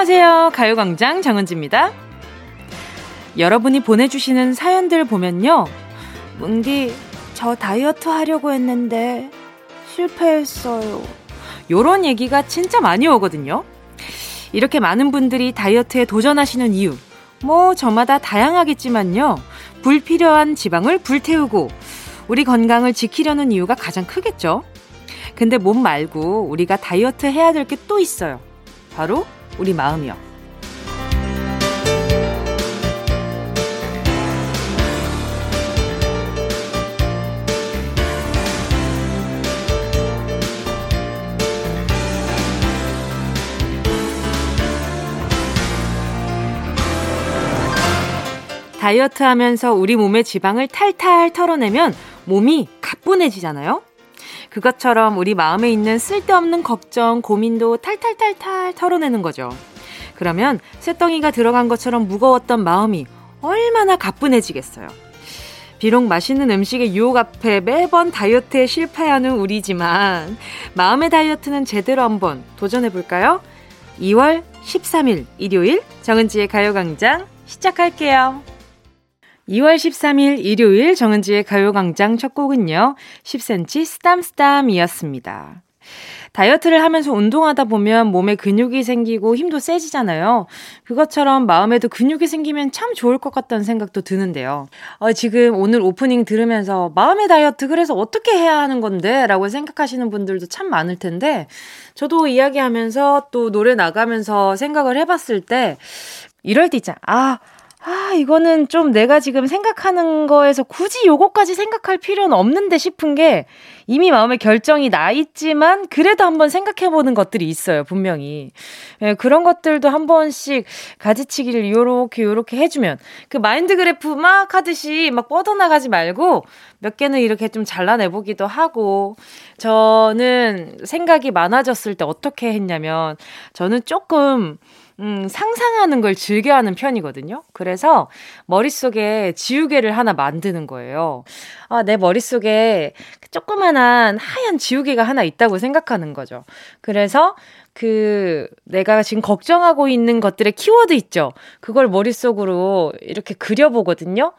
안녕하세요. 가요광장 정은지입니다. 여러분이 보내주시는 사연들 보면요. 뭉디, 저 다이어트 하려고 했는데 실패했어요. 요런 얘기가 진짜 많이 오거든요. 이렇게 많은 분들이 다이어트에 도전하시는 이유. 뭐, 저마다 다양하겠지만요. 불필요한 지방을 불태우고, 우리 건강을 지키려는 이유가 가장 크겠죠? 근데 몸 말고 우리가 다이어트 해야 될 게 또 있어요. 바로 우리 마음이요. 다이어트 하면서 우리 몸의 지방을 탈탈 털어내면 몸이 가뿐해지잖아요? 그것처럼 우리 마음에 있는 쓸데없는 걱정, 고민도 탈탈탈탈 털어내는 거죠. 그러면 쇳덩이가 들어간 것처럼 무거웠던 마음이 얼마나 가뿐해지겠어요. 비록 맛있는 음식의 유혹 앞에 매번 다이어트에 실패하는 우리지만 마음의 다이어트는 제대로 한번 도전해 볼까요? 2월 13일 일요일 정은지의 가요광장 시작할게요. 2월 13일 일요일 정은지의 가요광장 첫 곡은요. 10cm 쓰담쓰담이었습니다. 다이어트를 하면서 운동하다 보면 몸에 근육이 생기고 힘도 세지잖아요. 그것처럼 마음에도 근육이 생기면 참 좋을 것 같다는 생각도 드는데요. 어, 지금 오늘 오프닝 들으면서 마음의 다이어트 그래서 어떻게 해야 하는 건데? 라고 생각하시는 분들도 참 많을 텐데, 저도 이야기하면서 또 노래 나가면서 생각을 해봤을 때, 이럴 때 있잖아. 아, 아, 이거는 좀 내가 지금 생각하는 거에서 굳이 요거까지 생각할 필요는 없는데 싶은 게 이미 마음의 결정이 나 있지만 그래도 한번 생각해 보는 것들이 있어요, 분명히. 예, 그런 것들도 한 번씩 가지치기를 요렇게 요렇게 해주면 그 마인드 그래프 막 하듯이 막 뻗어나가지 말고 몇 개는 이렇게 좀 잘라내보기도 하고 저는 생각이 많아졌을 때 어떻게 했냐면 저는 조금 음, 상상하는 걸 즐겨하는 편이거든요. 그래서 머릿속에 지우개를 하나 만드는 거예요. 아, 내 머릿속에 조그만한 하얀 지우개가 하나 있다고 생각하는 거죠. 그래서 그 내가 지금 걱정하고 있는 것들의 키워드 있죠. 그걸 머릿속으로 이렇게 그려보거든요.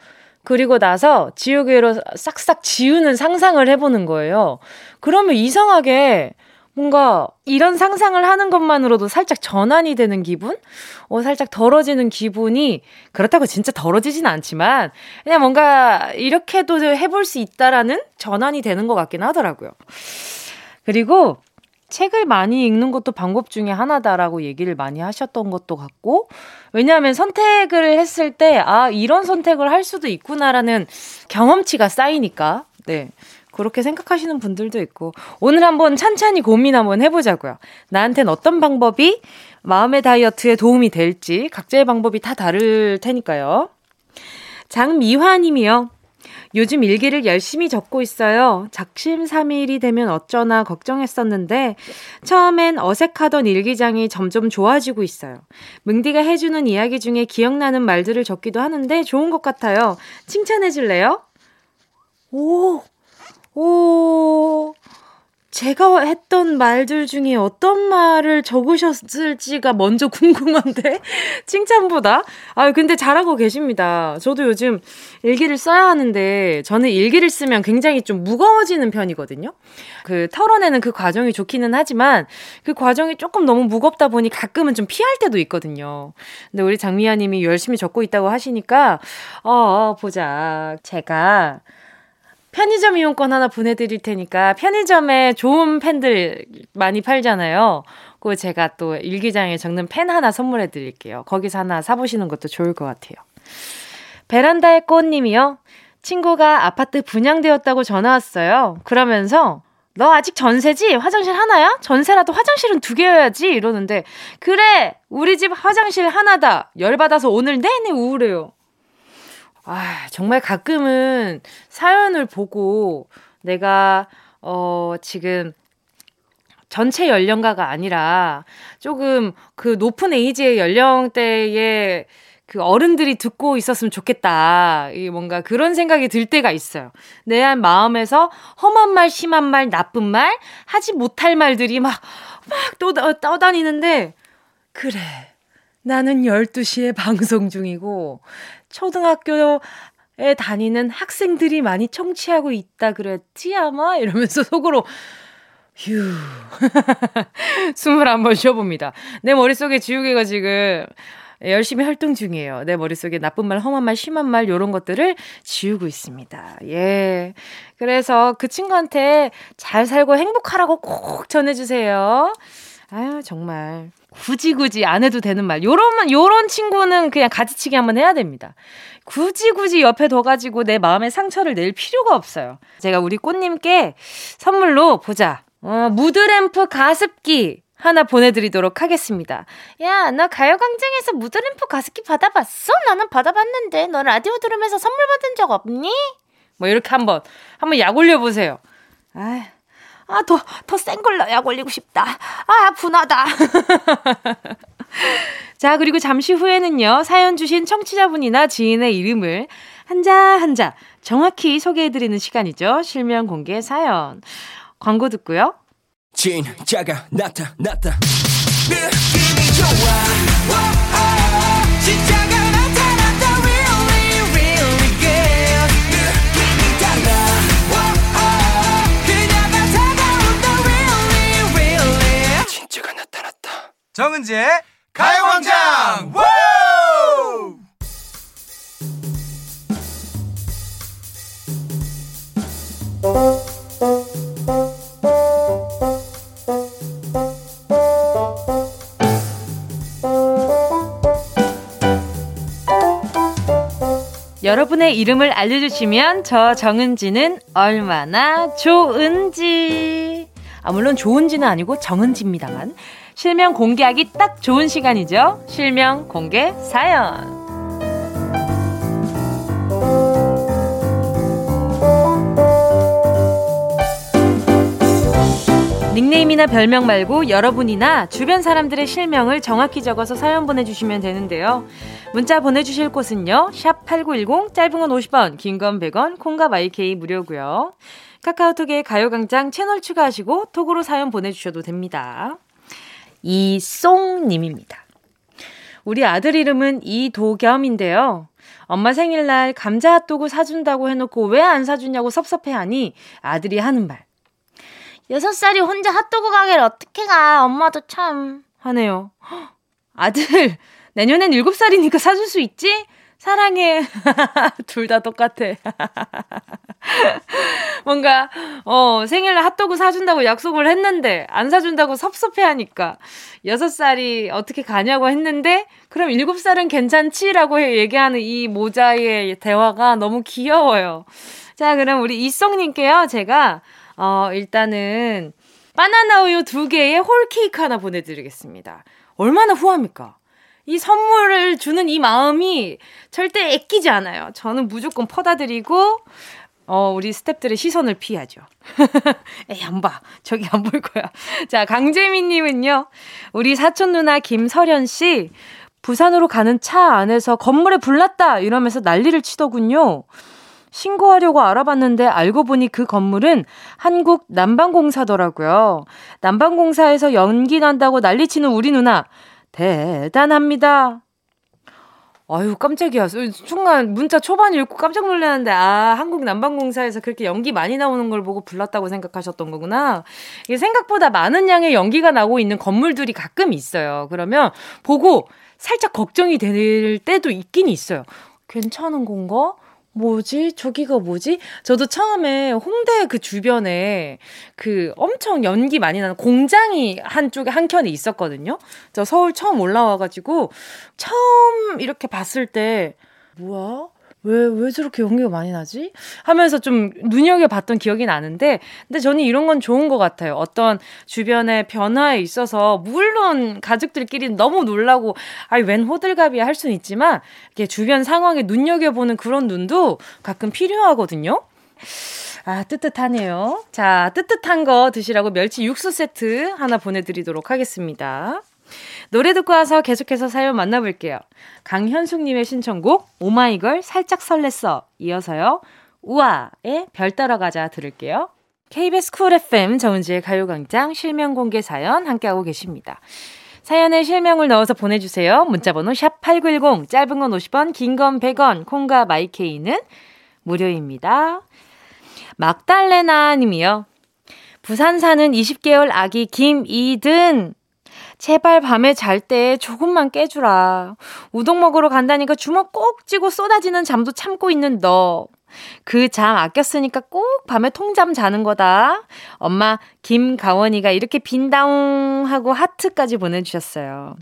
그리고 나서 지우개로 싹싹 지우는 상상을 해보는 거예요. 그러면 이상하게 뭔가 이런 상상을 하는 것만으로도 살짝 전환이 되는 기분? 어, 살짝 덜어지는 기분이 그렇다고 진짜 덜어지진 않지만 그냥 뭔가 이렇게도 해볼 수 있다라는 전환이 되는 것 같긴 하더라고요. 그리고 책을 많이 읽는 것도 방법 중에 하나다라고 얘기를 많이 하셨던 것도 같고, 왜냐하면 선택을 했을 때, 아, 이런 선택을 할 수도 있구나라는 경험치가 쌓이니까, 네. 그렇게 생각하시는 분들도 있고 오늘 한번 찬찬히 고민 한번 해보자고요. 나한텐 어떤 방법이 마음의 다이어트에 도움이 될지 각자의 방법이 다 다를 테니까요. 장미화님이요. 요즘 일기를 열심히 적고 있어요. 작심삼일이 되면 어쩌나 걱정했었는데 처음엔 어색하던 일기장이 점점 좋아지고 있어요. 뭉디가 해주는 이야기 중에 기억나는 말들을 적기도 하는데 좋은 것 같아요. 칭찬해 줄래요? 오, 오, 제가 했던 말들 중에 어떤 말을 적으셨을지가 먼저 궁금한데? 칭찬보다? 아, 근데 잘하고 계십니다. 저도 요즘 일기를 써야 하는데, 저는 일기를 쓰면 굉장히 좀 무거워지는 편이거든요? 그, 털어내는 그 과정이 좋기는 하지만, 그 과정이 조금 너무 무겁다 보니 가끔은 좀 피할 때도 있거든요. 근데 우리 장미아 님이 열심히 적고 있다고 하시니까, 어, 어 보자. 제가, 편의점 이용권 하나 보내드릴 테니까 편의점에 좋은 펜들 많이 팔잖아요. 그 제가 또 일기장에 적는 펜 하나 선물해 드릴게요. 거기서 하나 사보시는 것도 좋을 것 같아요. 베란다의 꽃님이요. 친구가 아파트 분양되었다고 전화 왔어요. 그러면서 너 아직 전세지? 화장실 하나야? 전세라도 화장실은 두 개여야지. 이러는데 그래 우리 집 화장실 하나다. 열받아서 오늘 내내 우울해요. 아, 정말 가끔은 사연을 보고 내가, 어, 지금 전체 연령가가 아니라 조금 그 높은 에이지의 연령대에 그 어른들이 듣고 있었으면 좋겠다. 이 뭔가 그런 생각이 들 때가 있어요. 내 마음에서 험한 말, 심한 말, 나쁜 말, 하지 못할 말들이 막, 막 떠, 떠다니는데 그래. 나는 12시에 방송 중이고, 초등학교에 다니는 학생들이 많이 청취하고 있다 그랬지, 아마? 이러면서 속으로, 휴. 숨을 한번 쉬어봅니다. 내 머릿속에 지우개가 지금 열심히 활동 중이에요. 내 머릿속에 나쁜 말, 험한 말, 심한 말, 요런 것들을 지우고 있습니다. 예. 그래서 그 친구한테 잘 살고 행복하라고 꼭 전해주세요. 아유, 정말. 굳이 굳이 안 해도 되는 말. 요런, 요런 친구는 그냥 가지치기 한번 해야 됩니다. 굳이 굳이 옆에 둬가지고 내 마음에 상처를 낼 필요가 없어요. 제가 우리 꽃님께 선물로 보자. 어, 무드램프 가습기 하나 보내드리도록 하겠습니다. 야, 너 가요광장에서 무드램프 가습기 받아봤어? 나는 받아봤는데 너 라디오 들으면서 선물 받은 적 없니? 뭐 이렇게 한번 한번 약 올려보세요. 아, 아, 더, 더 센 걸로 약 올리고 싶다. 아, 분하다. 자, 그리고 잠시 후에는요, 사연 주신 청취자분이나 지인의 이름을 한자 한자 정확히 소개해드리는 시간이죠. 실명 공개 사연. 광고 듣고요. 진짜가 나타났다. 느낌이 좋아. 정은지의 가요광장! 여러분의 이름을 알려주시면 저 정은지는 얼마나 좋은지. 아, 물론 좋은지는 아니고 정은지입니다만. 실명 공개하기 딱 좋은 시간이죠. 실명 공개 사연. 닉네임이나 별명 말고 여러분이나 주변 사람들의 실명을 정확히 적어서 사연 보내주시면 되는데요. 문자 보내주실 곳은요. 샵 8910 짧은 건 50원 긴 건 100원 콩과 마이케이 무료고요. 카카오톡에 가요광장 채널 추가하시고 톡으로 사연 보내주셔도 됩니다. 이송님입니다. 우리 아들 이름은 이도겸인데요. 엄마 생일날 감자 핫도그 사준다고 해놓고 왜 안 사주냐고 섭섭해하니 아들이 하는 말. 여섯 살이 혼자 핫도그 가게를 어떻게 가? 엄마도 참 하네요. 아들, 내년엔 일곱 살이니까 사줄 수 있지? 사랑해. 둘 다 똑같아. 뭔가, 어, 생일날 핫도그 사준다고 약속을 했는데, 안 사준다고 섭섭해 하니까, 여섯 살이 어떻게 가냐고 했는데, 그럼 일곱 살은 괜찮지라고 얘기하는 이 모자의 대화가 너무 귀여워요. 자, 그럼 우리 이송님께요, 제가, 어, 일단은 바나나 우유 두 개에 홀케이크 하나 보내드리겠습니다. 얼마나 후합니까? 이 선물을 주는 이 마음이 절대 애끼지 않아요. 저는 무조건 퍼다 드리고, 어, 우리 스탭들의 시선을 피하죠. 에이, 안 봐. 저기 안 볼 거야. 자, 강재민님은요, 우리 사촌 누나 김설현 씨, 부산으로 가는 차 안에서 건물에 불났다! 이러면서 난리를 치더군요. 신고하려고 알아봤는데 알고 보니 그 건물은 한국 난방공사더라고요. 난방공사에서 연기 난다고 난리치는 우리 누나 대단합니다. 아유 깜짝이야. 순간 문자 초반 읽고 깜짝 놀랐는데 아 한국 난방공사에서 그렇게 연기 많이 나오는 걸 보고 불렀다고 생각하셨던 거구나. 이게 생각보다 많은 양의 연기가 나고 있는 건물들이 가끔 있어요. 그러면 보고 살짝 걱정이 될 때도 있긴 있어요. 괜찮은 건가? 뭐지? 저기가 뭐지? 저도 처음에 홍대 그 주변에 그 엄청 연기 많이 나는 공장이 한쪽에 한 켠에 있었거든요. 저 서울 처음 올라와가지고 처음 이렇게 봤을 때 뭐야? 왜, 왜 저렇게 연기가 많이 나지? 하면서 좀 눈여겨봤던 기억이 나는데, 근데 저는 이런 건 좋은 것 같아요. 어떤 주변의 변화에 있어서, 물론 가족들끼리 너무 놀라고, 아이, 웬 호들갑이야 할 수는 있지만, 이렇게 주변 상황에 눈여겨보는 그런 눈도 가끔 필요하거든요. 아, 뜨뜻하네요. 자, 뜨뜻한 거 드시라고 멸치 육수 세트 하나 보내드리도록 하겠습니다. 노래 듣고 와서 계속해서 사연 만나볼게요. 강현숙님의 신청곡 오마이걸 살짝 설렜어 이어서요. 우아의 별 따라가자 들을게요. KBS 쿨 FM 정은지의 가요광장 실명 공개 사연 함께하고 계십니다. 사연에 실명을 넣어서 보내주세요. 문자번호 샵8910, 짧은 건 50원, 긴 건 100원, 콩과 마이케이는 무료입니다. 막달레나 님이요. 부산 사는 20개월 아기 김이든. 제발 밤에 잘 때 조금만 깨주라. 우동 먹으러 간다니까 주먹 꼭 쥐고 쏟아지는 잠도 참고 있는 너. 그 잠 아껴 쓰니까 꼭 밤에 통잠 자는 거다. 엄마 김가원이가 이렇게 빈다웅 하고 하트까지 보내주셨어요.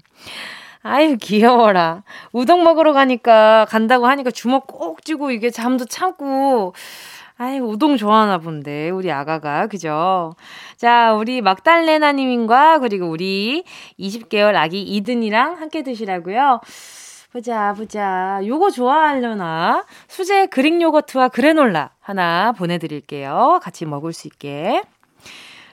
아유 귀여워라. 우동 먹으러 가니까 간다고 하니까 주먹 꼭 쥐고 이게 잠도 참고 아이, 우동 좋아하나 본데, 우리 아가가. 그죠? 자, 우리 막달레나님과 그리고 우리 20개월 아기 이든이랑 함께 드시라고요. 보자, 보자. 요거 좋아하려나? 수제 그릭 요거트와 그래놀라 하나 보내드릴게요. 같이 먹을 수 있게.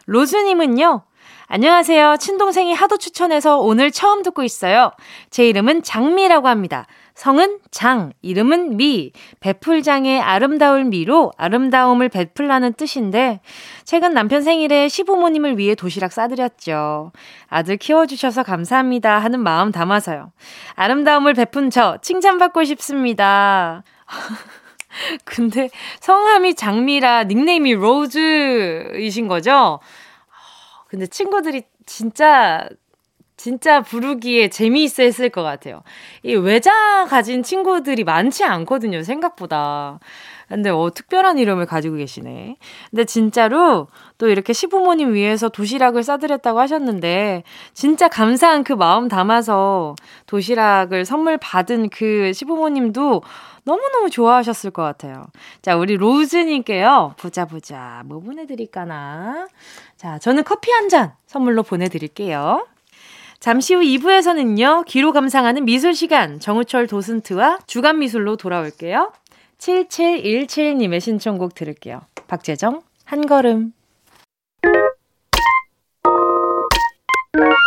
로즈님은요, 안녕하세요. 친동생이 하도 추천해서 오늘 처음 듣고 있어요. 제 이름은 장미라고 합니다. 성은 장, 이름은 미, 베풀장의 아름다울 미로 아름다움을 베풀라는 뜻인데, 최근 남편 생일에 시부모님을 위해 도시락 싸드렸죠. 아들 키워주셔서 감사합니다 하는 마음 담아서요. 아름다움을 베푼 저 칭찬받고 싶습니다. 근데 성함이 장미라 닉네임이 로즈이신 거죠? 근데 친구들이 진짜 진짜 부르기에 재미있어 했을 것 같아요. 이 외자 가진 친구들이 많지 않거든요, 생각보다. 근데 어, 특별한 이름을 가지고 계시네. 근데 진짜로 또 이렇게 시부모님 위해서 도시락을 싸드렸다고 하셨는데, 진짜 감사한 그 마음 담아서 도시락을 선물 받은 그 시부모님도 너무너무 좋아하셨을 것 같아요. 자, 우리 로즈님께요. 보자, 보자. 뭐 보내드릴까나. 자, 저는 커피 한 잔 선물로 보내드릴게요. 잠시 후 2부에서는요, 귀로 감상하는 미술 시간, 정우철 도슨트와 주간 미술로 돌아올게요. 7717님의 신청곡 들을게요. 박재정, 한 걸음.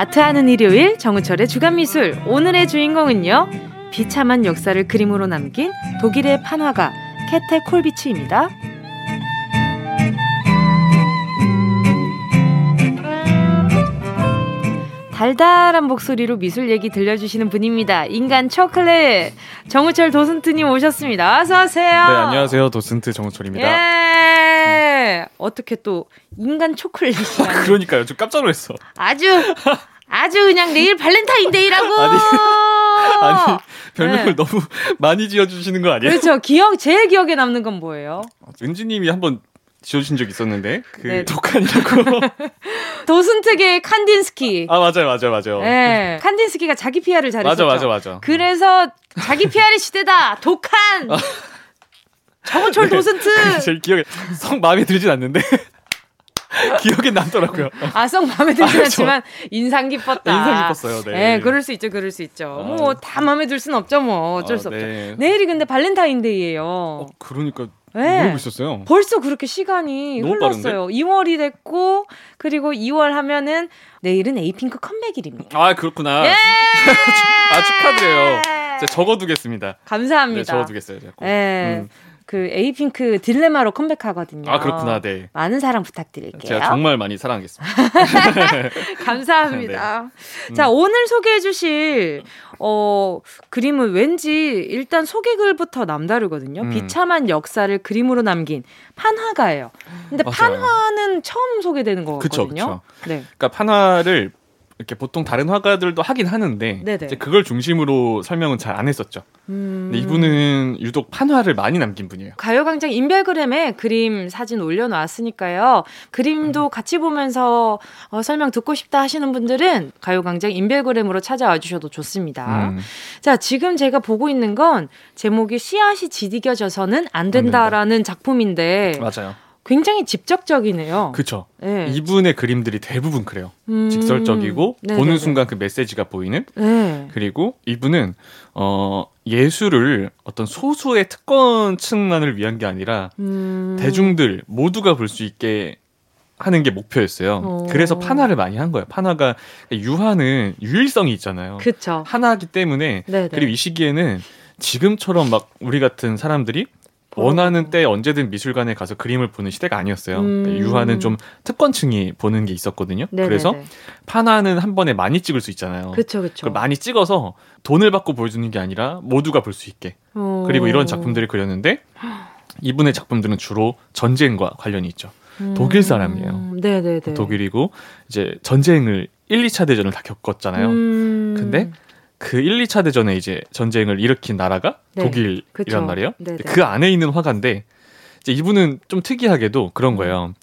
아트하는 일요일 정우철의 주간미술 오늘의 주인공은요 비참한 역사를 그림으로 남긴 독일의 판화가 캐테 콜비츠입니다. 달달한 목소리로 미술 얘기 들려주시는 분입니다. 인간 초콜릿 정우철 도슨트님 오셨습니다. 어서 오세요. 네, 안녕하세요. 도슨트 정우철입니다. 예. 어떻게 또 인간 초콜릿이라니. 그러니까요. 좀 깜짝 놀랐어. 아주 아주 그냥 내일 발렌타인데이라고. 아니, 아니 별명을 네. 너무 많이 지어주시는 거 아니에요? 그렇죠. 기억 제일 기억에 남는 건 뭐예요? 은지님이 한번 지어주신 적 있었는데 그 네. 도칸이라고. 도슨트계 칸딘스키. 아 맞아요, 맞아요, 맞아요. 네. 칸딘스키가 자기 PR을 잘했었죠. 맞아, 맞아, 맞아. 그래서 자기 PR의 시대다. 도칸. 정우철 네. 도슨트. 제 기억에 썩 마음에 들진 않는데 기억에 남더라고요. 아 썩 마음에 들진 아. 않지만 인상 깊었다. 인상 깊었어요, 네. 네, 그럴 수 있죠, 그럴 수 있죠. 아. 뭐 다 마음에 들 순 없죠, 뭐 어쩔 아, 수 없죠. 네. 내일이 근데 발렌타인데이예요. 어, 그러니까 네. 모르고 있었어요. 벌써 그렇게 시간이 흘렀어요. 2월이 됐고 그리고 2월 하면은 내일은 에이핑크 컴백일입니다. 아 그렇구나. 예! 아 축하드려요. 제가 적어두겠습니다. 감사합니다. 네, 적어두겠어요. 네. 음. 그 에이핑크 딜레마로 컴백하거든요. 아 그렇구나. 네. 많은 사랑 부탁드릴게요. 제가 정말 많이 사랑하겠습니다. 감사합니다. 네. 자, 오늘 소개해 주실 어, 그림은 왠지 일단 소개글부터 남다르거든요. 음. 비참한 역사를 그림으로 남긴 판화가예요. 근데 맞아요. 판화는 처음 소개되는 그쵸, 거거든요. 그쵸. 네. 그러니까 판화를 이렇게 보통 다른 화가들도 하긴 하는데 네네. 이제 그걸 중심으로 설명은 잘 안 했었죠. 음. 근데 이분은 유독 판화를 많이 남긴 분이에요. 가요광장 인별그램에 그림 사진 올려놨으니까요. 그림도 음. 같이 보면서 어, 설명 듣고 싶다 하시는 분들은 가요광장 인별그램으로 찾아와 주셔도 좋습니다. 음. 자, 지금 제가 보고 있는 건 제목이 씨앗이 지디겨져서는 안 된다라는 작품인데 맞아요. 굉장히 직접적이네요. 그쵸. 네. 이분의 그림들이 대부분 그래요. 음. 직설적이고 네네네. 보는 순간 그 메시지가 보이는 네. 그리고 이분은 어 예술을 어떤 소수의 특권층만을 위한 게 아니라 음. 대중들 모두가 볼 수 있게 하는 게 목표였어요. 어. 그래서 판화를 많이 한 거예요. 판화가 유화는 유일성이 있잖아요. 그쵸. 하나이기 때문에 네네. 그리고 이 시기에는 지금처럼 막 우리 같은 사람들이 원하는. 때 언제든 미술관에 가서 그림을 보는 시대가 아니었어요. 음. 그러니까 유화는 좀 특권층이 보는 게 있었거든요. 네네네. 그래서 판화는 한 번에 많이 찍을 수 있잖아요. 그쵸, 그쵸. 많이 찍어서 돈을 받고 보여주는 게 아니라 모두가 볼 수 있게. 어. 그리고 이런 작품들을 그렸는데 이분의 작품들은 주로 전쟁과 관련이 있죠. 독일 사람이에요. 음, 네네네. 독일이고 이제 전쟁을 1, 2차 대전을 다 겪었잖아요. 음. 근데 그 1, 2차 대전에 이제 전쟁을 일으킨 나라가 네, 독일이란 그쵸. 말이에요. 네네. 근데 그 안에 있는 화가인데 이제 이분은 좀 특이하게도 그런 거예요.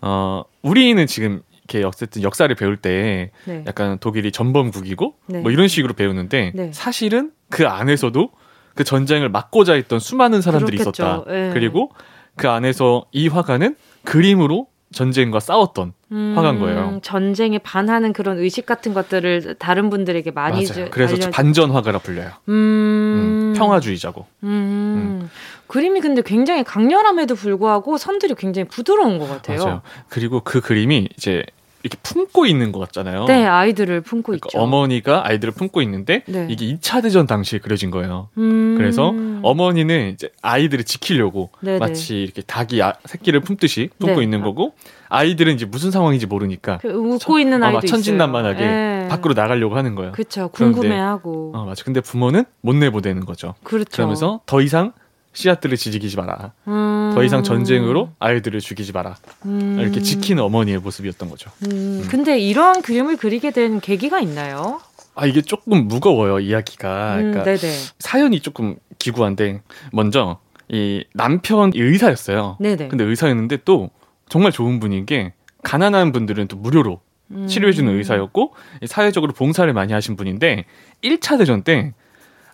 어, 우리는 지금 이렇게 어쨌든 역사를 배울 때 네. 약간 독일이 전범국이고 네. 뭐 이런 식으로 배우는데 네. 사실은 그 안에서도 그 전쟁을 막고자 했던 수많은 사람들이 그렇겠죠. 있었다. 예. 그리고 그 안에서 이 화가는 그림으로 전쟁과 싸웠던 음, 화가인 거예요. 전쟁에 반하는 그런 의식 같은 것들을 다른 분들에게 많이 맞아요. 주- 그래서 알려- 반전 화가라 불려요. 음, 음, 평화주의자고. 음. 그림이 근데 굉장히 강렬함에도 불구하고 선들이 굉장히 부드러운 것 같아요. 맞아요. 그리고 그 그림이 이제 이렇게 품고 있는 것 같잖아요. 네, 아이들을 품고 그러니까 있죠. 어머니가 아이들을 품고 있는데 네. 이게 2차 대전 당시에 그려진 거예요. 음. 그래서 어머니는 이제 아이들을 지키려고 네네. 마치 이렇게 닭이 아- 새끼를 품듯이 품고 네. 있는 거고 아이들은 이제 무슨 상황인지 모르니까 그 웃고 천- 있는 어, 아이도 막 천진난만하게 있어요. 예. 밖으로 나가려고 하는 거예요. 그렇죠. 궁금해하고. 어, 맞아. 근데 부모는 못 내보내는 거죠. 그렇죠. 그러면서 더 이상 씨앗들을 지지기지 마라. 음. 더 이상 전쟁으로 아이들을 죽이지 마라. 음. 이렇게 지키는 어머니의 모습이었던 거죠. 음. 근데 이런 그림을 그리게 된 계기가 있나요? 아 이게 조금 무거워요 이야기가. 음, 그러니까 네네. 사연이 조금 기구한데 먼저 이 남편이 의사였어요. 네네. 근데 의사였는데 또 정말 좋은 분인 게 가난한 분들은 또 무료로 음. 치료해주는 의사였고 사회적으로 봉사를 많이 하신 분인데 1차 대전 때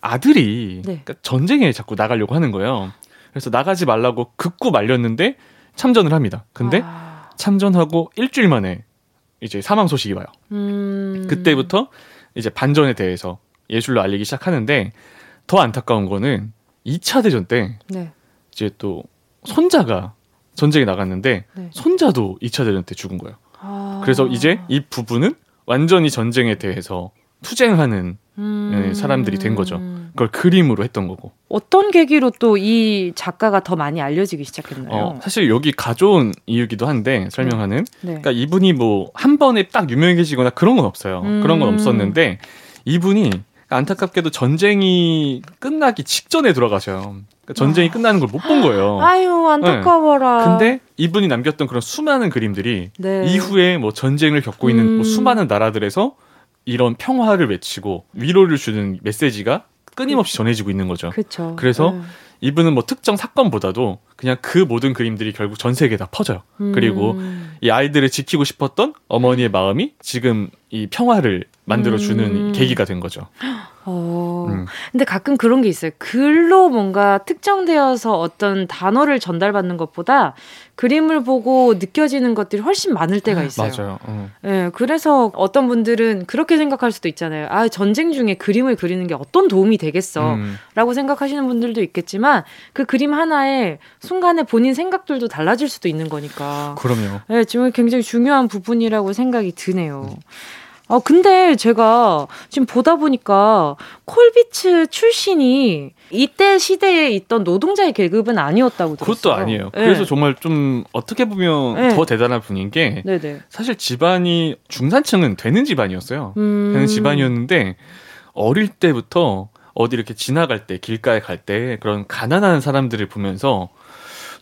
아들이 네. 그러니까 전쟁에 자꾸 나가려고 하는 거예요. 그래서 나가지 말라고 극구 말렸는데 참전을 합니다. 근데 아. 참전하고 일주일 만에 이제 사망 소식이 와요. 음. 그때부터 이제 반전에 대해서 예술로 알리기 시작하는데 더 안타까운 거는 2차 대전 때 네. 이제 또 손자가 전쟁에 나갔는데 네. 손자도 2차 대전 때 죽은 거예요. 아. 그래서 이제 이 부부는 완전히 전쟁에 대해서 투쟁하는 음. 예, 사람들이 된 거죠. 그걸 그림으로 했던 거고. 어떤 계기로 또 이 작가가 더 많이 알려지기 시작했나요? 어, 사실 여기 가져온 이유기도 한데 설명하는 네. 그러니까 이분이 뭐 한 번에 딱 유명해지거나 그런 건 없어요. 음. 그런 건 없었는데 이분이 안타깝게도 전쟁이 끝나기 직전에 돌아가셔요. 그러니까 전쟁이 끝나는 걸 못 본 거예요. 아유 안타까워라. 네. 근데 이분이 남겼던 그런 수많은 그림들이 네. 이후에 뭐 전쟁을 겪고 있는 음. 뭐 수많은 나라들에서 이런 평화를 외치고 위로를 주는 메시지가 끊임없이 전해지고 있는 거죠. 그렇죠. 그래서 이분은 뭐 특정 사건보다도 그냥 그 모든 그림들이 결국 전 세계에 다 퍼져요. 그리고 이 아이들을 지키고 싶었던 어머니의 마음이 지금 이 평화를 만들어주는 음. 계기가 된 거죠. 어. 음. 근데 가끔 그런 게 있어요. 글로 뭔가 특정되어서 어떤 단어를 전달받는 것보다 그림을 보고 느껴지는 것들이 훨씬 많을 때가 있어요. 맞아요. 어. 예, 그래서 어떤 분들은 그렇게 생각할 수도 있잖아요. 아, 전쟁 중에 그림을 그리는 게 어떤 도움이 되겠어. 음. 라고 생각하시는 분들도 있겠지만 그 그림 하나에 순간에 본인 생각들도 달라질 수도 있는 거니까. 그럼요. 네, 지금 굉장히 중요한 부분이라고 생각이 드네요. 아, 근데 제가 지금 보다 보니까 콜비츠 출신이 이때 시대에 있던 노동자의 계급은 아니었다고 들었어요. 그것도 아니에요. 네. 그래서 정말 좀 어떻게 보면 네. 더 대단한 분인 게 네네. 사실 집안이 중산층은 되는 집안이었어요. 음. 되는 집안이었는데 어릴 때부터 어디 이렇게 지나갈 때 길가에 갈 때 그런 가난한 사람들을 보면서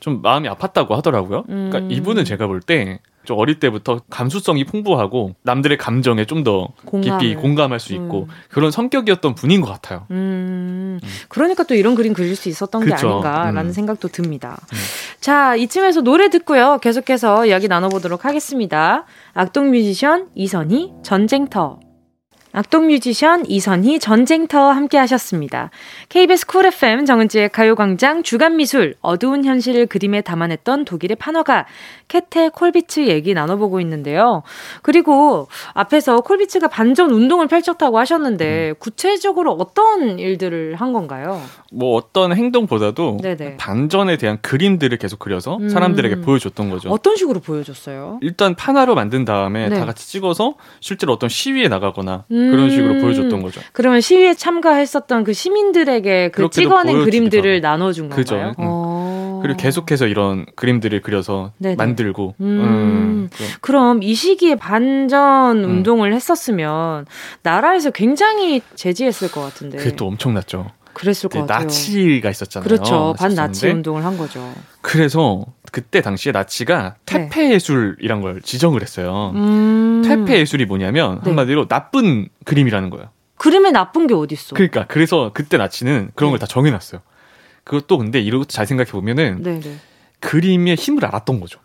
좀 마음이 아팠다고 하더라고요. 음. 그러니까 이분은 제가 볼 때 좀 어릴 때부터 감수성이 풍부하고 남들의 감정에 좀 더 깊이. 공감할 수 있고 음. 그런 성격이었던 분인 것 같아요. 음, 그러니까 또 이런 그림 그릴 수 있었던 게 그쵸. 아닌가라는 음. 생각도 듭니다. 자, 이쯤에서 노래 듣고요. 계속해서 이야기 나눠보도록 하겠습니다. 악동 뮤지션 이선희, 전쟁터. 악동 뮤지션 이선희, 전쟁터 함께 하셨습니다. KBS 쿨 FM 정은지의 가요광장 주간미술, 어두운 현실을 그림에 담아냈던 독일의 판화가 캐테 콜비츠 얘기 나눠보고 있는데요. 그리고 앞에서 콜비츠가 반전 운동을 펼쳤다고 하셨는데 음. 구체적으로 어떤 일들을 한 건가요? 뭐 어떤 행동보다도 네네. 반전에 대한 그림들을 계속 그려서 음. 사람들에게 보여줬던 거죠. 어떤 식으로 보여줬어요? 일단 판화로 만든 다음에 네. 다 같이 찍어서 실제로 어떤 시위에 나가거나 음. 그런 식으로 보여줬던 거죠. 그러면 시위에 참가했었던 그 시민들에게 그 찍어낸 보여주기도 그림들을. 나눠준 건가요? 그죠. 음. 어. 그리고 계속해서 이런 그림들을 그려서 네네. 만들고 음. 음, 그럼 그럼 이 시기에 반전 음. 운동을 했었으면 나라에서 굉장히 제지했을 것 같은데. 그게 또 엄청났죠. 그랬을 것 같아요. 나치가 있었잖아요. 그렇죠. 반나치 운동을 한 거죠. 그래서 그때 당시에 나치가 네. 퇴폐 예술이란 걸 지정을 했어요. 음. 퇴폐 예술이 뭐냐면 네. 한마디로 나쁜 그림이라는 거예요. 그림에 나쁜 게 어딨어? 그러니까 그래서 그때 나치는 그런 네. 걸다 정해놨어요. 그것도 근데 이것도 잘 생각해 보면은 네네. 그림의 힘을 알았던 거죠.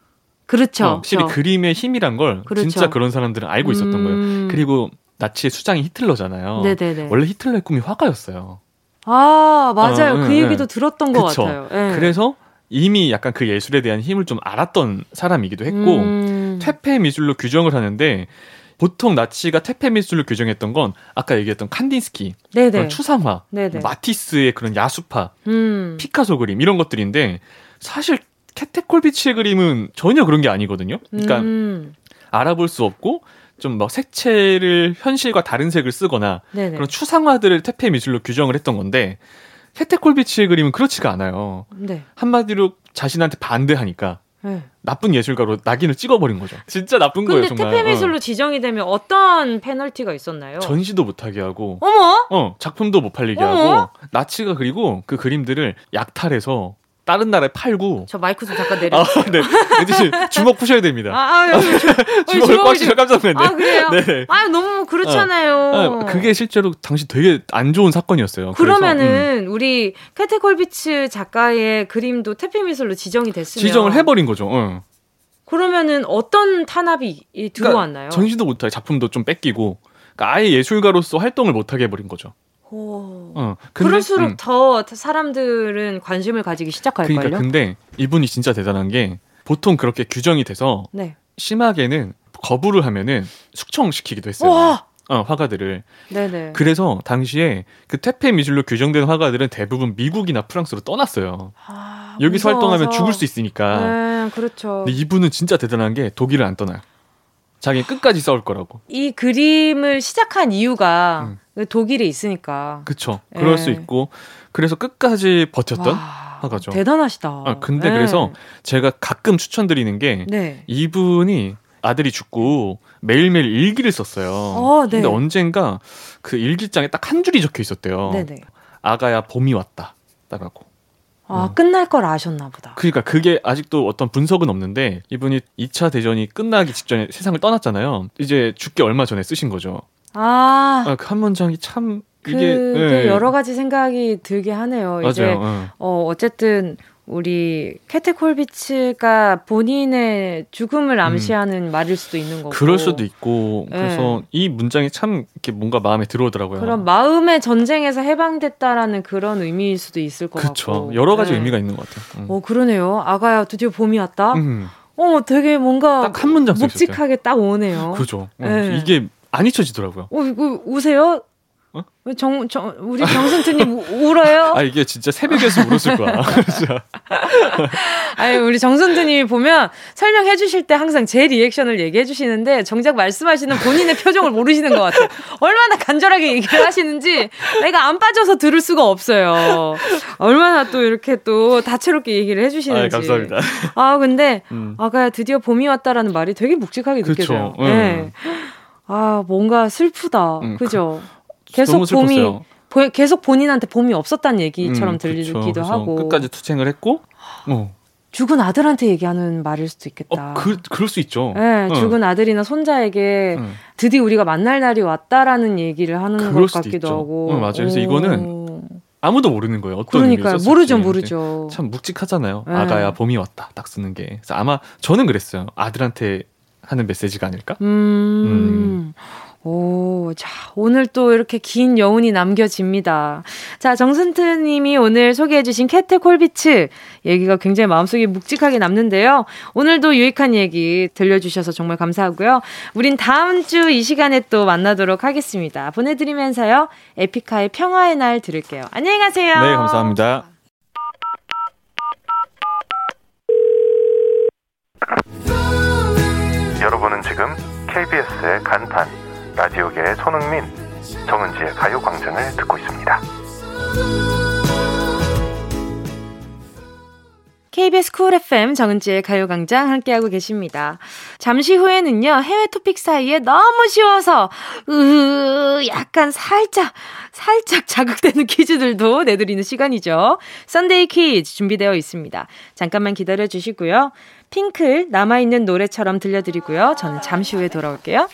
그렇죠. 어, 확실히 그렇죠. 그림의 힘이란 걸 그렇죠. 진짜 그런 사람들은 알고 있었던 거예요. 음. 그리고 나치의 수장이 히틀러잖아요. 네네네. 원래 히틀러의 꿈이 화가였어요. 아 맞아요. 어, 그 네, 얘기도 네. 들었던 것 그쵸. 같아요. 예. 그래서 이미 약간 그 예술에 대한 힘을 좀 알았던 사람이기도 했고 음. 퇴폐 미술로 규정을 하는데 보통 나치가 퇴폐 미술로 규정했던 건 아까 얘기했던 칸딘스키 네네. 그런 추상화, 네네. 마티스의 그런 야수파, 음. 피카소 그림 이런 것들인데 사실 케테 콜비츠의 그림은 전혀 그런 게 아니거든요. 그러니까 음. 알아볼 수 없고 좀 막 색채를 현실과 다른 색을 쓰거나 네네. 그런 추상화들을 퇴폐 미술로 규정을 했던 건데 케테 콜비츠의 그림은 그렇지가 않아요. 네. 한마디로 자신한테 반대하니까 네. 나쁜 예술가로 낙인을 찍어버린 거죠. 진짜 나쁜 거예요, 근데 정말. 퇴폐 미술로 지정이 되면 어떤 페널티가 있었나요? 어. 전시도 못하게 하고, 어머? 어 작품도 못 팔리게 어머? 하고, 나치가 그리고 그 그림들을 약탈해서 다른 나라에 팔고. 저 마이크 좀 잠깐 내려. 아, 네. 은지 씨 주먹 푸셔야 됩니다. 아, 아, 주- 어이, 주먹을 꽉 주먹이 쥐려 깜짝 놀랐네. 아, 그래요? 네. 아, 너무 그렇잖아요. 아, 그게 실제로 당시 되게 안 좋은 사건이었어요. 그래서, 음, 그러면은 우리 캐테 콜비츠 작가의 그림도 퇴폐 미술로 지정이 됐으면 지정을 해버린 거죠. 응. 그러면은 어떤 탄압이 이- 들어왔나요? 그러니까 전시도 못하게 작품도 좀 뺏기고, 그러니까 아예 예술가로서 활동을 못하게 해버린 거죠. 오. 어. 근데, 그럴수록 음. 더 사람들은 관심을 가지기 시작할걸요. 그러니까 근데 이분이 진짜 대단한 게 보통 그렇게 규정이 돼서 네. 심하게는 거부를 하면은 숙청시키기도 했어요. 와! 어, 화가들을. 네네. 그래서 당시에 그 퇴폐 미술로 규정된 화가들은 대부분 미국이나 프랑스로 떠났어요. 아, 여기서 무서워서. 활동하면 죽을 수 있으니까. 네, 그렇죠. 근데 이분은 진짜 대단한 게 독일을 안 떠나요. 자기 끝까지 싸울 거라고. 이 그림을 시작한 이유가 음. 그 독일에 있으니까. 그쵸. 그럴 예. 수 있고. 그래서 끝까지 버텼던 와, 화가죠. 대단하시다. 아, 근데 네. 그래서 제가 가끔 추천드리는 게 네. 이분이 아들이 죽고 매일매일 일기를 썼어요. 어, 네. 근데 언젠가 그 일기장에 딱 한 줄이 적혀 있었대요. 네네. 아가야 봄이 왔다. 따라고. 아, 어. 끝날 걸 아셨나 보다. 그러니까 그게 아직도 어떤 분석은 없는데 이분이 2차 대전이 끝나기 직전에 세상을 떠났잖아요. 이제 죽기 얼마 전에 쓰신 거죠. 아, 아, 그 한 문장이 참 그게 이게 예. 여러 가지 생각이 들게 하네요. 이제 맞아요. 어. 어, 어쨌든 우리 캐테 콜비츠가 본인의 죽음을 암시하는 말일 수도 있는 거고. 음. 그럴 수도 있고 예. 그래서 이 문장이 참 이렇게 뭔가 마음에 들어오더라고요. 그런 마음의 전쟁에서 해방됐다라는 그런 의미일 수도 있을 것 그렇죠. 같고. 여러 가지 네. 의미가 있는 것 같아요. 음. 어 그러네요. 아가야 드디어 봄이 왔다. 음, 어 되게 뭔가 딱 한 문장 있었어요. 묵직하게 딱 오네요. 그죠. 어, 네. 이게 안 잊혀지더라고요. 어 이거 우세요? 어? 왜 정, 정, 우리 정승트님 우- 울어요? 아 이게 진짜 새벽에서 울었을 거야. 진짜. 아니, 우리 정선두님이 보면 설명해 주실 때 항상 제 리액션을 얘기해 주시는데 정작 말씀하시는 본인의 표정을 모르시는 것 같아요. 얼마나 간절하게 얘기를 하시는지 내가 안 빠져서 들을 수가 없어요. 얼마나 또 이렇게 또 다채롭게 얘기를 해 주시는지. 아 감사합니다. 아, 근데 음. 아가야 드디어 봄이 왔다라는 말이 되게 묵직하게 그쵸. 느껴져요. 음. 네. 아, 뭔가 슬프다. 음, 그죠? 계속 봄이. 보- 계속 본인한테 봄이 없었다는 얘기처럼 음, 그쵸. 들리기도 그래서 하고. 끝까지 투쟁을 했고, 어, 죽은 아들한테 얘기하는 말일 수도 있겠다. 어, 그, 그럴 수 있죠. 네, 응. 죽은 아들이나 손자에게 응. 드디어 우리가 만날 날이 왔다라는 얘기를 하는 것 같기도 있죠. 하고. 응, 맞아요. 그래서 이거는 아무도 모르는 거예요. 어떤 그러니까요. 모르죠, 모르죠. 참 묵직하잖아요. 네. 아가야 봄이 왔다. 딱 쓰는 게. 그래서 아마 저는 그랬어요. 아들한테 하는 메시지가 아닐까? 음. 오, 자, 오늘 또 이렇게 긴 여운이 남겨집니다. 자, 정순트 님이 오늘 소개해주신 캐트 콜비츠 얘기가 굉장히 마음속에 묵직하게 남는데요. 오늘도 유익한 얘기 들려주셔서 정말 감사하고요. 우린 다음 주 이 시간에 또 만나도록 하겠습니다. 보내드리면서요. 에피카의 평화의 날 들을게요. 안녕히 가세요. 네, 감사합니다. 여러분은 지금 KBS의 간판 라디오계의 손흥민, 정은지의 가요광장을 듣고 있습니다. KBS 쿨 FM 정은지의 가요광장 함께하고 계십니다. 잠시 후에는요, 해외 토픽 사이에 너무 쉬워서, 으, 약간 살짝, 살짝 자극되는 퀴즈들도 내드리는 시간이죠. 썬데이 퀴즈 준비되어 있습니다. 잠깐만 기다려 주시고요. 핑클, 남아있는 노래처럼 들려드리고요. 저는 잠시 후에 돌아올게요.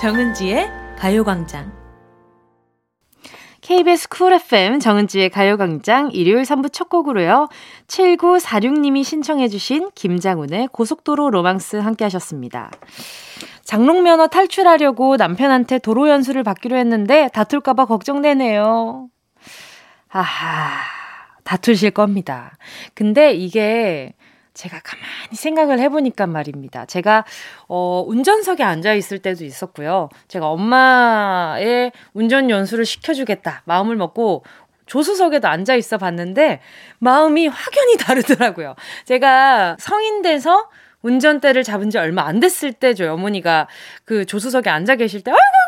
정은지의 가요광장 KBS 쿨 FM 정은지의 가요광장 일요일 3부 첫 곡으로요. 7946님이 신청해 주신 김장훈의 고속도로 로망스 함께 하셨습니다. 장롱면허 탈출하려고 남편한테 도로 연수를 받기로 했는데 다툴까봐 걱정되네요. 아하, 다투실 겁니다. 근데 이게 제가 가만히 생각을 해보니까 말입니다. 제가, 어, 운전석에 앉아있을 때도 있었고요. 제가 엄마의 운전 연수를 시켜주겠다. 마음을 먹고 조수석에도 앉아 있어 봤는데, 마음이 확연히 다르더라고요. 제가 성인 돼서 운전대를 잡은 지 얼마 안 됐을 때 저희 어머니가 그 조수석에 앉아 계실 때, 아이고, 아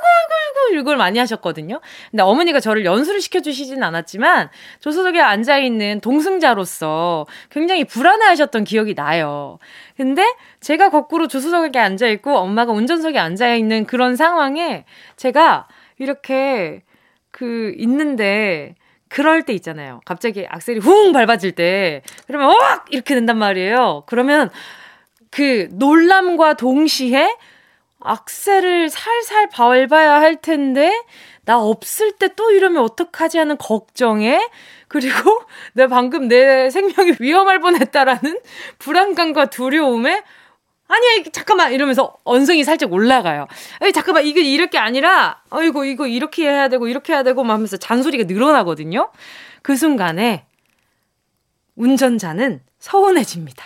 이걸 많이 하셨거든요. 근데 어머니가 저를 연수를 시켜주시진 않았지만, 조수석에 앉아있는 동승자로서 굉장히 불안해 하셨던 기억이 나요. 근데 제가 거꾸로 조수석에 앉아있고, 엄마가 운전석에 앉아있는 그런 상황에 제가 이렇게 그 있는데, 그럴 때 있잖아요. 갑자기 악셀이 훅 밟아질 때, 그러면, 어! 이렇게 된단 말이에요. 그러면, 그 놀람과 동시에 악셀을 살살 밟아야 할 텐데 나 없을 때 또 이러면 어떡하지 하는 걱정에 그리고 내가 방금 내 생명이 위험할 뻔했다라는 불안감과 두려움에 아니야 잠깐만 이러면서 언성이 살짝 올라가요. 에이 잠깐만 이게 이럴 게 아니라 어이구 이거 이렇게 해야 되고 이렇게 해야 되고 막 하면서 잔소리가 늘어나거든요. 그 순간에 운전자는 서운해집니다.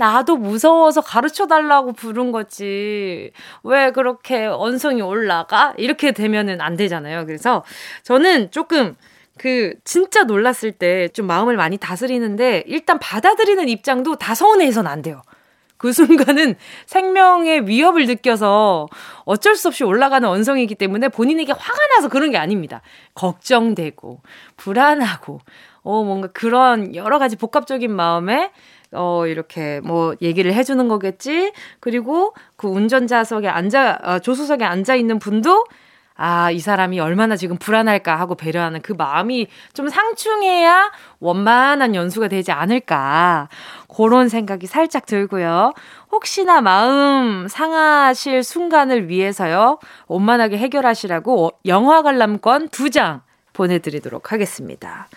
나도 무서워서 가르쳐 달라고 부른 거지. 왜 그렇게 언성이 올라가? 이렇게 되면은 안 되잖아요. 그래서 저는 조금 그 진짜 놀랐을 때 좀 마음을 많이 다스리는데 일단 받아들이는 입장도 다 서운해서는 안 돼요. 그 순간은 생명의 위협을 느껴서 어쩔 수 없이 올라가는 언성이기 때문에 본인에게 화가 나서 그런 게 아닙니다. 걱정되고, 불안하고, 어, 뭔가 그런 여러 가지 복합적인 마음에 어, 이렇게 뭐 얘기를 해주는 거겠지. 그리고 그 운전자석에 앉아, 어, 조수석에 앉아 있는 분도 아, 이 사람이 얼마나 지금 불안할까 하고 배려하는 그 마음이 좀 상충해야 원만한 연수가 되지 않을까. 그런 생각이 살짝 들고요. 혹시나 마음 상하실 순간을 위해서요. 원만하게 해결하시라고 영화 관람권 두장 보내드리도록 하겠습니다.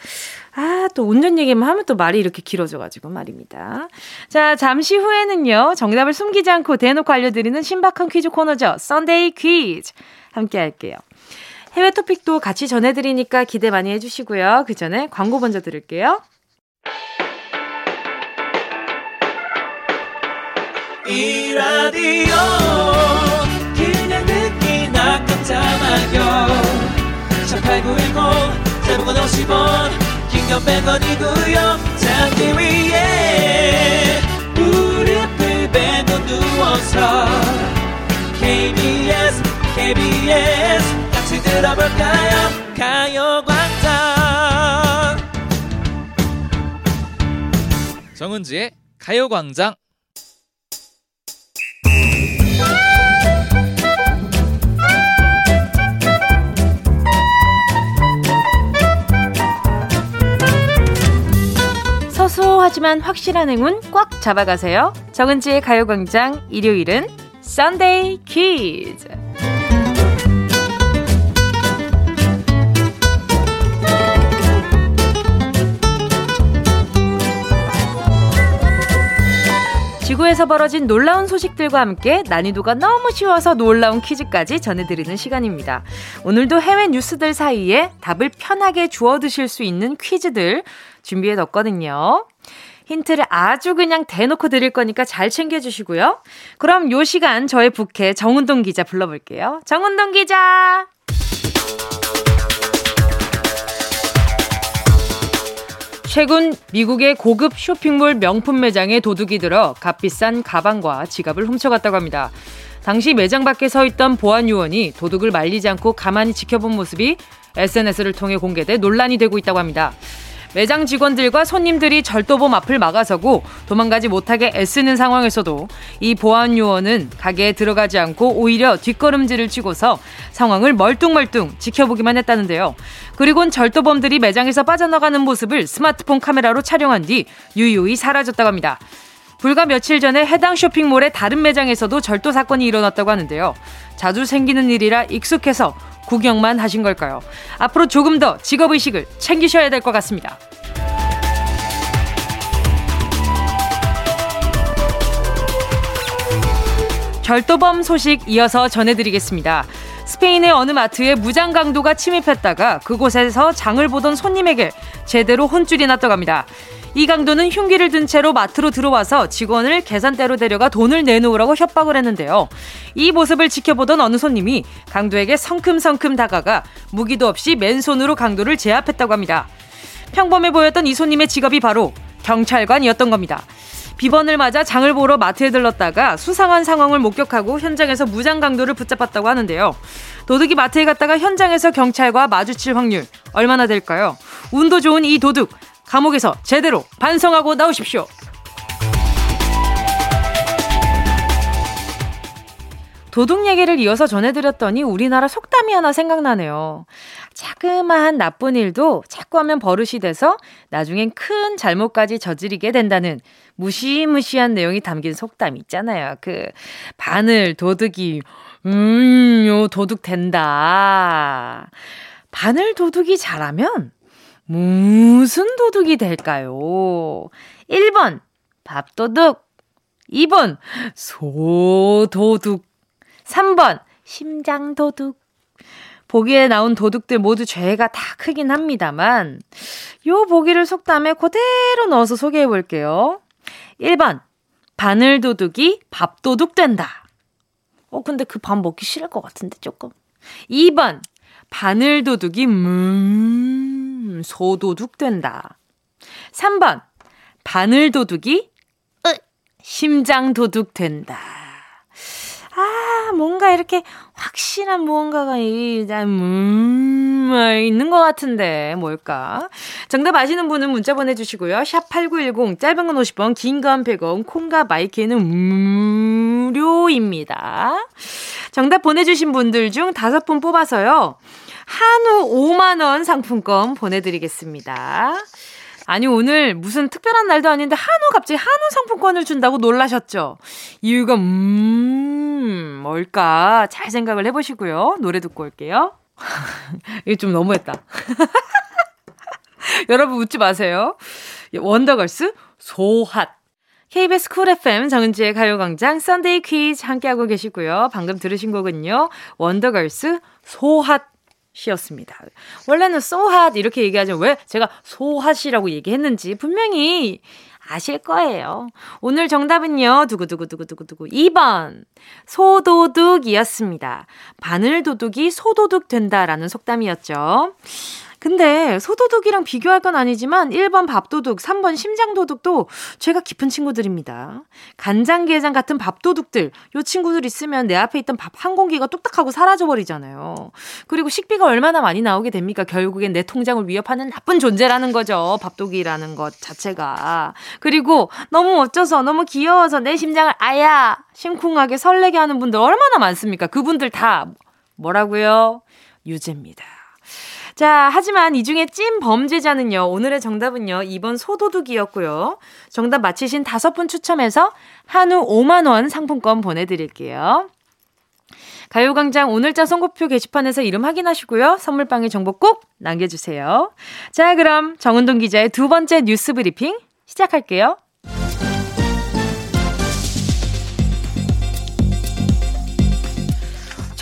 아, 또 운전 얘기만 하면 또 말이 이렇게 길어져가지고 말입니다. 자, 잠시 후에는요, 정답을 숨기지 않고 대놓고 알려드리는 신박한 퀴즈 코너죠. 썬데이 퀴즈. 함께 할게요. 해외 토픽도 같이 전해드리니까 기대 많이 해주시고요. 그 전에 광고 먼저 들을게요. 이 라디오 그냥 듣기나 깜짝마요 18910 대목원 50원 50원 100원이고요. 잠기 위에 무릎을 베고 누워서 KBS KBS 같이 들어볼까요? 가요광장. 정은지의 가요광장 소소하지만 확실한 행운 꽉 잡아가세요. 정은지의 가요광장 일요일은 썬데이 퀴즈. 지구에서 벌어진 놀라운 소식들과 함께 난이도가 너무 쉬워서 놀라운 퀴즈까지 전해드리는 시간입니다. 오늘도 해외 뉴스들 사이에 답을 편하게 주워 드실 수 있는 퀴즈들 준비해 뒀거든요. 힌트를 아주 그냥 대놓고 드릴 거니까 잘 챙겨주시고요. 그럼 요 시간 저의 부캐 정은동 기자 불러볼게요. 정은동 기자! 최근 미국의 고급 쇼핑몰 명품 매장에 도둑이 들어 값비싼 가방과 지갑을 훔쳐갔다고 합니다. 당시 매장 밖에 서 있던 보안 요원이 도둑을 말리지 않고 가만히 지켜본 모습이 SNS를 통해 공개돼 논란이 되고 있다고 합니다. 매장 직원들과 손님들이 절도범 앞을 막아서고 도망가지 못하게 애쓰는 상황에서도 이 보안 요원은 가게에 들어가지 않고 오히려 뒷걸음질을 치고서 상황을 멀뚱멀뚱 지켜보기만 했다는데요. 그리곤 절도범들이 매장에서 빠져나가는 모습을 스마트폰 카메라로 촬영한 뒤 유유히 사라졌다고 합니다. 불과 며칠 전에 해당 쇼핑몰의 다른 매장에서도 절도 사건이 일어났다고 하는데요. 자주 생기는 일이라 익숙해서 구경만 하신 걸까요? 앞으로 조금 더 직업의식을 챙기셔야 될 것 같습니다. 절도범 소식 이어서 전해드리겠습니다. 스페인의 어느 마트에 무장 강도가 침입했다가 그곳에서 장을 보던 손님에게 제대로 혼쭐이 났다고 합니다. 이 강도는 흉기를 든 채로 마트로 들어와서 직원을 계산대로 데려가 돈을 내놓으라고 협박을 했는데요. 이 모습을 지켜보던 어느 손님이 강도에게 성큼성큼 다가가 무기도 없이 맨손으로 강도를 제압했다고 합니다. 평범해 보였던 이 손님의 직업이 바로 경찰관이었던 겁니다. 비번을 맞아 장을 보러 마트에 들렀다가 수상한 상황을 목격하고 현장에서 무장 강도를 붙잡았다고 하는데요. 도둑이 마트에 갔다가 현장에서 경찰과 마주칠 확률 얼마나 될까요? 운도 좋은 이 도둑 감옥에서 제대로 반성하고 나오십시오. 도둑 얘기를 이어서 전해드렸더니 우리나라 속담이 하나 생각나네요. 자그마한 나쁜 일도 자꾸 하면 버릇이 돼서 나중엔 큰 잘못까지 저지르게 된다는 무시무시한 내용이 담긴 속담 있잖아요. 그 바늘 도둑이 음, 요 도둑 된다. 바늘 도둑이 잘하면 무슨 도둑이 될까요? 1번 밥도둑 2번 소도둑 3번 심장도둑 보기에 나온 도둑들 모두 죄가 다 크긴 합니다만 요 보기를 속담에 그대로 넣어서 소개해 볼게요. 1번 바늘 도둑이 밥 도둑 된다. 어 근데 그 밥 먹기 싫을 것 같은데 조금. 2번 바늘 도둑이 음 소도둑 된다. 3번 바늘도둑이 으, 심장도둑 된다. 아, 뭔가 이렇게 확실한 무언가가 이, 음, 있는 것 같은데, 뭘까? 정답 아시는 분은 문자 보내주시고요. 샵8910, 짧은 건 50원, 긴 건 100원, 콩과 마이크는 무료입니다. 정답 보내주신 분들 중 다섯 분 뽑아서요. 한우 5만원 상품권 보내드리겠습니다. 아니, 오늘 무슨 특별한 날도 아닌데 한우 갑자기 한우 상품권을 준다고 놀라셨죠? 이유가, 음, 뭘까? 잘 생각을 해보시고요. 노래 듣고 올게요. 이게 좀 너무했다. 여러분 웃지 마세요. 원더걸스 So Hot. KBS 쿨 FM 정은지의 가요광장 썬데이 퀴즈 함께하고 계시고요. 방금 들으신 곡은요. 원더걸스 소핫 시였습니다. 원래는 소핫 이렇게 얘기하죠. 왜 제가 소핫이라고 얘기했는지 분명히 아실 거예요. 오늘 정답은요. 두구두구두구두구두구 2번 소도둑이었습니다. 바늘도둑이 소도둑 된다라는 속담이었죠. 근데 소도둑이랑 비교할 건 아니지만 1번 밥도둑, 3번 심장도둑도 죄가 깊은 친구들입니다. 간장게장 같은 밥도둑들, 요 친구들 있으면 내 앞에 있던 밥 한 공기가 뚝딱 하고 사라져버리잖아요. 그리고 식비가 얼마나 많이 나오게 됩니까? 결국엔 내 통장을 위협하는 나쁜 존재라는 거죠. 밥도둑이라는 것 자체가. 그리고 너무 멋져서, 너무 귀여워서 내 심장을 아야! 심쿵하게 설레게 하는 분들 얼마나 많습니까? 그분들 다 뭐라고요? 유죄입니다. 자, 하지만 이 중에 찐 범죄자는요, 오늘의 정답은요, 2번 소도둑이었고요. 정답 맞히신 다섯 분 추첨해서 한우 5만 원 상품권 보내 드릴게요. 가요광장 오늘자 선곡표 게시판에서 이름 확인하시고요. 선물방에 정보 꼭 남겨주세요. 자, 그럼 정은동 기자의 두 번째 뉴스 브리핑 시작할게요.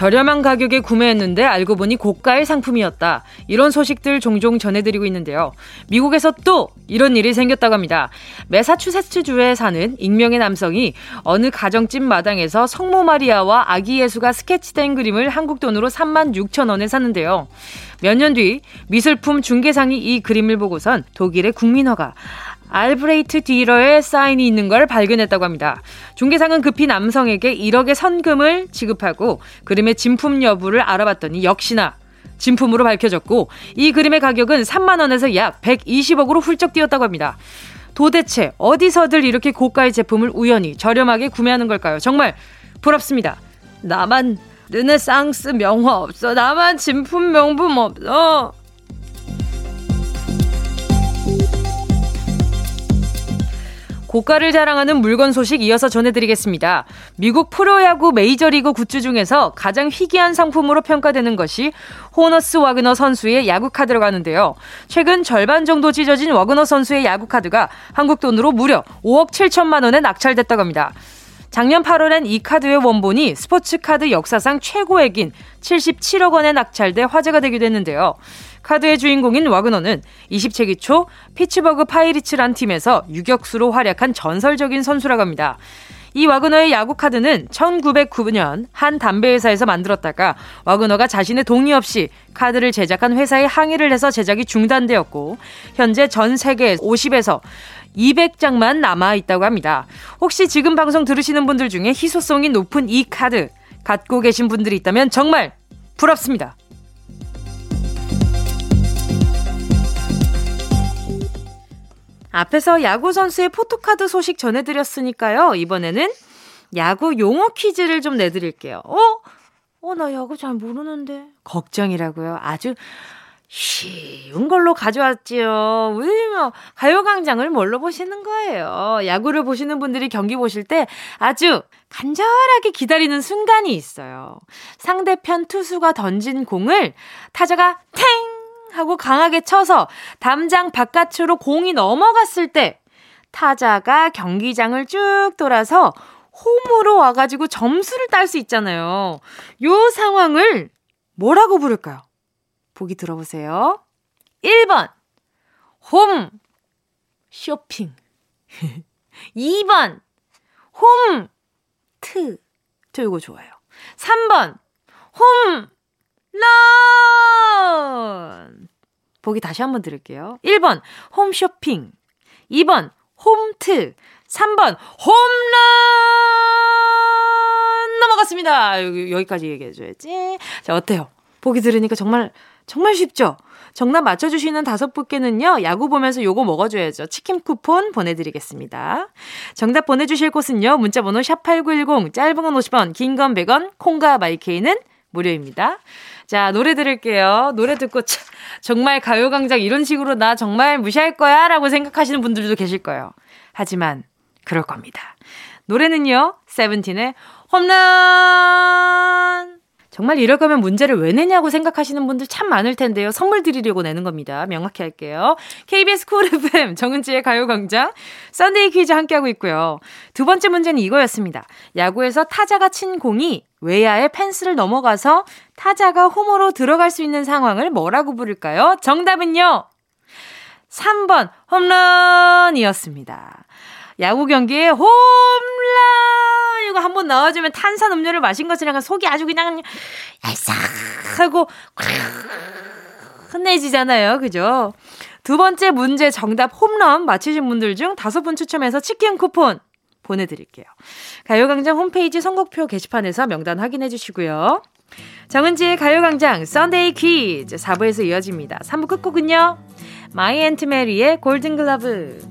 저렴한 가격에 구매했는데 알고 보니 고가의 상품이었다. 이런 소식들 종종 전해드리고 있는데요. 미국에서 또 이런 일이 생겼다고 합니다. 메사추세츠주에 사는 익명의 남성이 어느 가정집 마당에서 성모 마리아와 아기 예수가 스케치된 그림을 한국 돈으로 3만 6천 원에 샀는데요. 몇 년 뒤 미술품 중개상이 이 그림을 보고선 독일의 국민화가 알브레이트 디러의 사인이 있는 걸 발견했다고 합니다. 중개상은 급히 남성에게 1억의 선금을 지급하고 그림의 진품 여부를 알아봤더니 역시나 진품으로 밝혀졌고 이 그림의 가격은 3만 원에서 약 120억으로 훌쩍 뛰었다고 합니다. 도대체 어디서들 이렇게 고가의 제품을 우연히 저렴하게 구매하는 걸까요? 정말 부럽습니다. 나만 르네상스 명화 없어. 나만 진품 명품 없어. 고가를 자랑하는 물건 소식 이어서 전해드리겠습니다. 미국 프로야구 메이저리그 굿즈 중에서 가장 희귀한 상품으로 평가되는 것이 호너스 와그너 선수의 야구 카드라고 하는데요. 최근 절반 정도 찢어진 와그너 선수의 야구 카드가 한국 돈으로 무려 5억 7천만 원에 낙찰됐다고 합니다. 작년 8월엔 이 카드의 원본이 스포츠 카드 역사상 최고액인 77억 원에 낙찰돼 화제가 되기도 했는데요. 카드의 주인공인 와그너는 20세기 초 피츠버그 파이리츠란 팀에서 유격수로 활약한 전설적인 선수라고 합니다. 이 와그너의 야구 카드는 1909년 한 담배 회사에서 만들었다가 와그너가 자신의 동의 없이 카드를 제작한 회사에 항의를 해서 제작이 중단되었고 현재 전 세계 50에서 200장만 남아 있다고 합니다. 혹시 지금 방송 들으시는 분들 중에 희소성이 높은 이 카드 갖고 계신 분들이 있다면 정말 부럽습니다. 앞에서 야구 선수의 포토카드 소식 전해드렸으니까요. 이번에는 야구 용어 퀴즈를 좀 내드릴게요. 어? 어, 나 야구 잘 모르는데. 걱정이라고요. 아주 쉬운 걸로 가져왔지요. 왜냐면 가요광장을 뭘로 보시는 거예요. 야구를 보시는 분들이 경기 보실 때 아주 간절하게 기다리는 순간이 있어요. 상대편 투수가 던진 공을 타자가 탱! 하고 강하게 쳐서 담장 바깥으로 공이 넘어갔을 때 타자가 경기장을 쭉 돌아서 홈으로 와가지고 점수를 딸 수 있잖아요. 요 상황을 뭐라고 부를까요? 보기 들어보세요. 1번, 홈, 쇼핑. 2번, 홈, 트. 저 이거 좋아요. 3번, 홈, 런! 보기 다시 한번 들을게요. 1번, 홈쇼핑. 2번, 홈트. 3번, 홈런! 넘어갔습니다. 여기, 여기까지 얘기해줘야지. 자, 어때요? 보기 들으니까 정말, 정말 쉽죠? 정답 맞춰주시는 다섯 분께는요, 야구 보면서 요거 먹어줘야죠. 치킨 쿠폰 보내드리겠습니다. 정답 보내주실 곳은요, 문자번호 샵8910, 짧은 건 50원, 긴 건 100원, 콩과 마이케이는 무료입니다. 자, 노래 들을게요. 노래 듣고 차, 정말 가요광장 이런 식으로 나 정말 무시할 거야 라고 생각하시는 분들도 계실 거예요. 하지만 그럴 겁니다. 노래는요. 세븐틴의 홈런! 정말 이럴 거면 문제를 왜 내냐고 생각하시는 분들 참 많을 텐데요. 선물 드리려고 내는 겁니다. 명확히 할게요. KBS 쿨 FM 정은지의 가요광장 썬데이 퀴즈 함께하고 있고요. 두 번째 문제는 이거였습니다. 야구에서 타자가 친 공이 외야의 펜스를 넘어가서 타자가 홈으로 들어갈 수 있는 상황을 뭐라고 부를까요? 정답은요. 3번 홈런이었습니다. 야구 경기에 홈런 이거 한번 넣어주면 탄산 음료를 마신 것이랑 속이 아주 그냥 얄싹하고 흔해지잖아요. 그죠? 두 번째 문제 정답 홈런 맞히신 분들 중 다섯 분 추첨해서 치킨 쿠폰 보내드릴게요. 가요광장 홈페이지 선곡표 게시판에서 명단 확인해 주시고요. 정은지의 가요광장 썬데이 퀴즈 4부에서 이어집니다. 3부 끝곡은요. 마이 앤트 메리의 골든글러브 꼭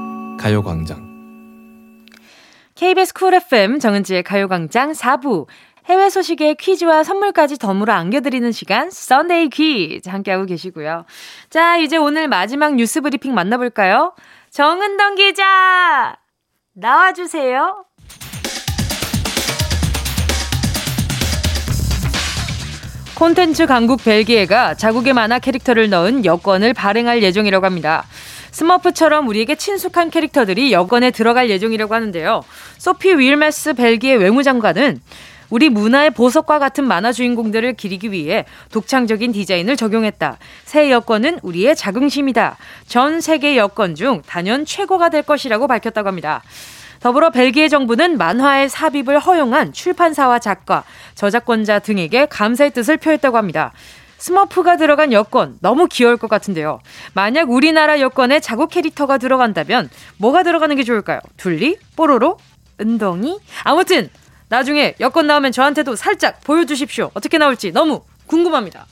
가요광장 KBS 쿨 FM 정은지의 가요광장 4부 해외 소식에 퀴즈와 선물까지 덤으로 안겨드리는 시간 썬데이 퀴즈 함께하고 계시고요. 자 이제 오늘 마지막 뉴스 브리핑 만나볼까요? 정은동 기자 나와주세요. 콘텐츠 강국 벨기에가 자국의 만화 캐릭터를 넣은 여권을 발행할 예정이라고 합니다. 스머프처럼 우리에게 친숙한 캐릭터들이 여권에 들어갈 예정이라고 하는데요. 소피 윌메스 벨기에 외무장관은 우리 문화의 보석과 같은 만화 주인공들을 기리기 위해 독창적인 디자인을 적용했다. 새 여권은 우리의 자긍심이다. 전 세계 여권 중 단연 최고가 될 것이라고 밝혔다고 합니다. 더불어 벨기에 정부는 만화의 삽입을 허용한 출판사와 작가, 저작권자 등에게 감사의 뜻을 표했다고 합니다. 스머프가 들어간 여권 너무 귀여울 것 같은데요. 만약 우리나라 여권에 자국 캐릭터가 들어간다면 뭐가 들어가는 게 좋을까요? 둘리? 뽀로로? 은동이? 아무튼 나중에 여권 나오면 저한테도 살짝 보여주십시오. 어떻게 나올지 너무 궁금합니다.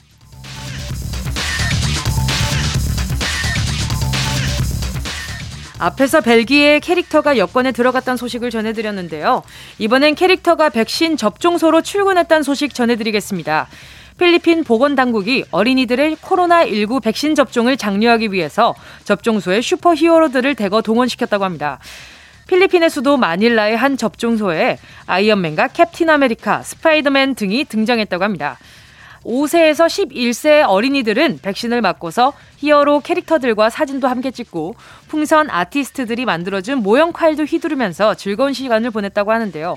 앞에서 벨기에 캐릭터가 여권에 들어갔다는 소식을 전해드렸는데요. 이번엔 캐릭터가 백신 접종소로 출근했다는 소식 전해드리겠습니다. 필리핀 보건당국이 어린이들의 코로나19 백신 접종을 장려하기 위해서 접종소에 슈퍼 히어로들을 대거 동원시켰다고 합니다. 필리핀의 수도 마닐라의 한 접종소에 아이언맨과 캡틴 아메리카, 스파이더맨 등이 등장했다고 합니다. 5세에서 11세 어린이들은 백신을 맞고서 히어로 캐릭터들과 사진도 함께 찍고 풍선 아티스트들이 만들어준 모형 칼도 휘두르면서 즐거운 시간을 보냈다고 하는데요.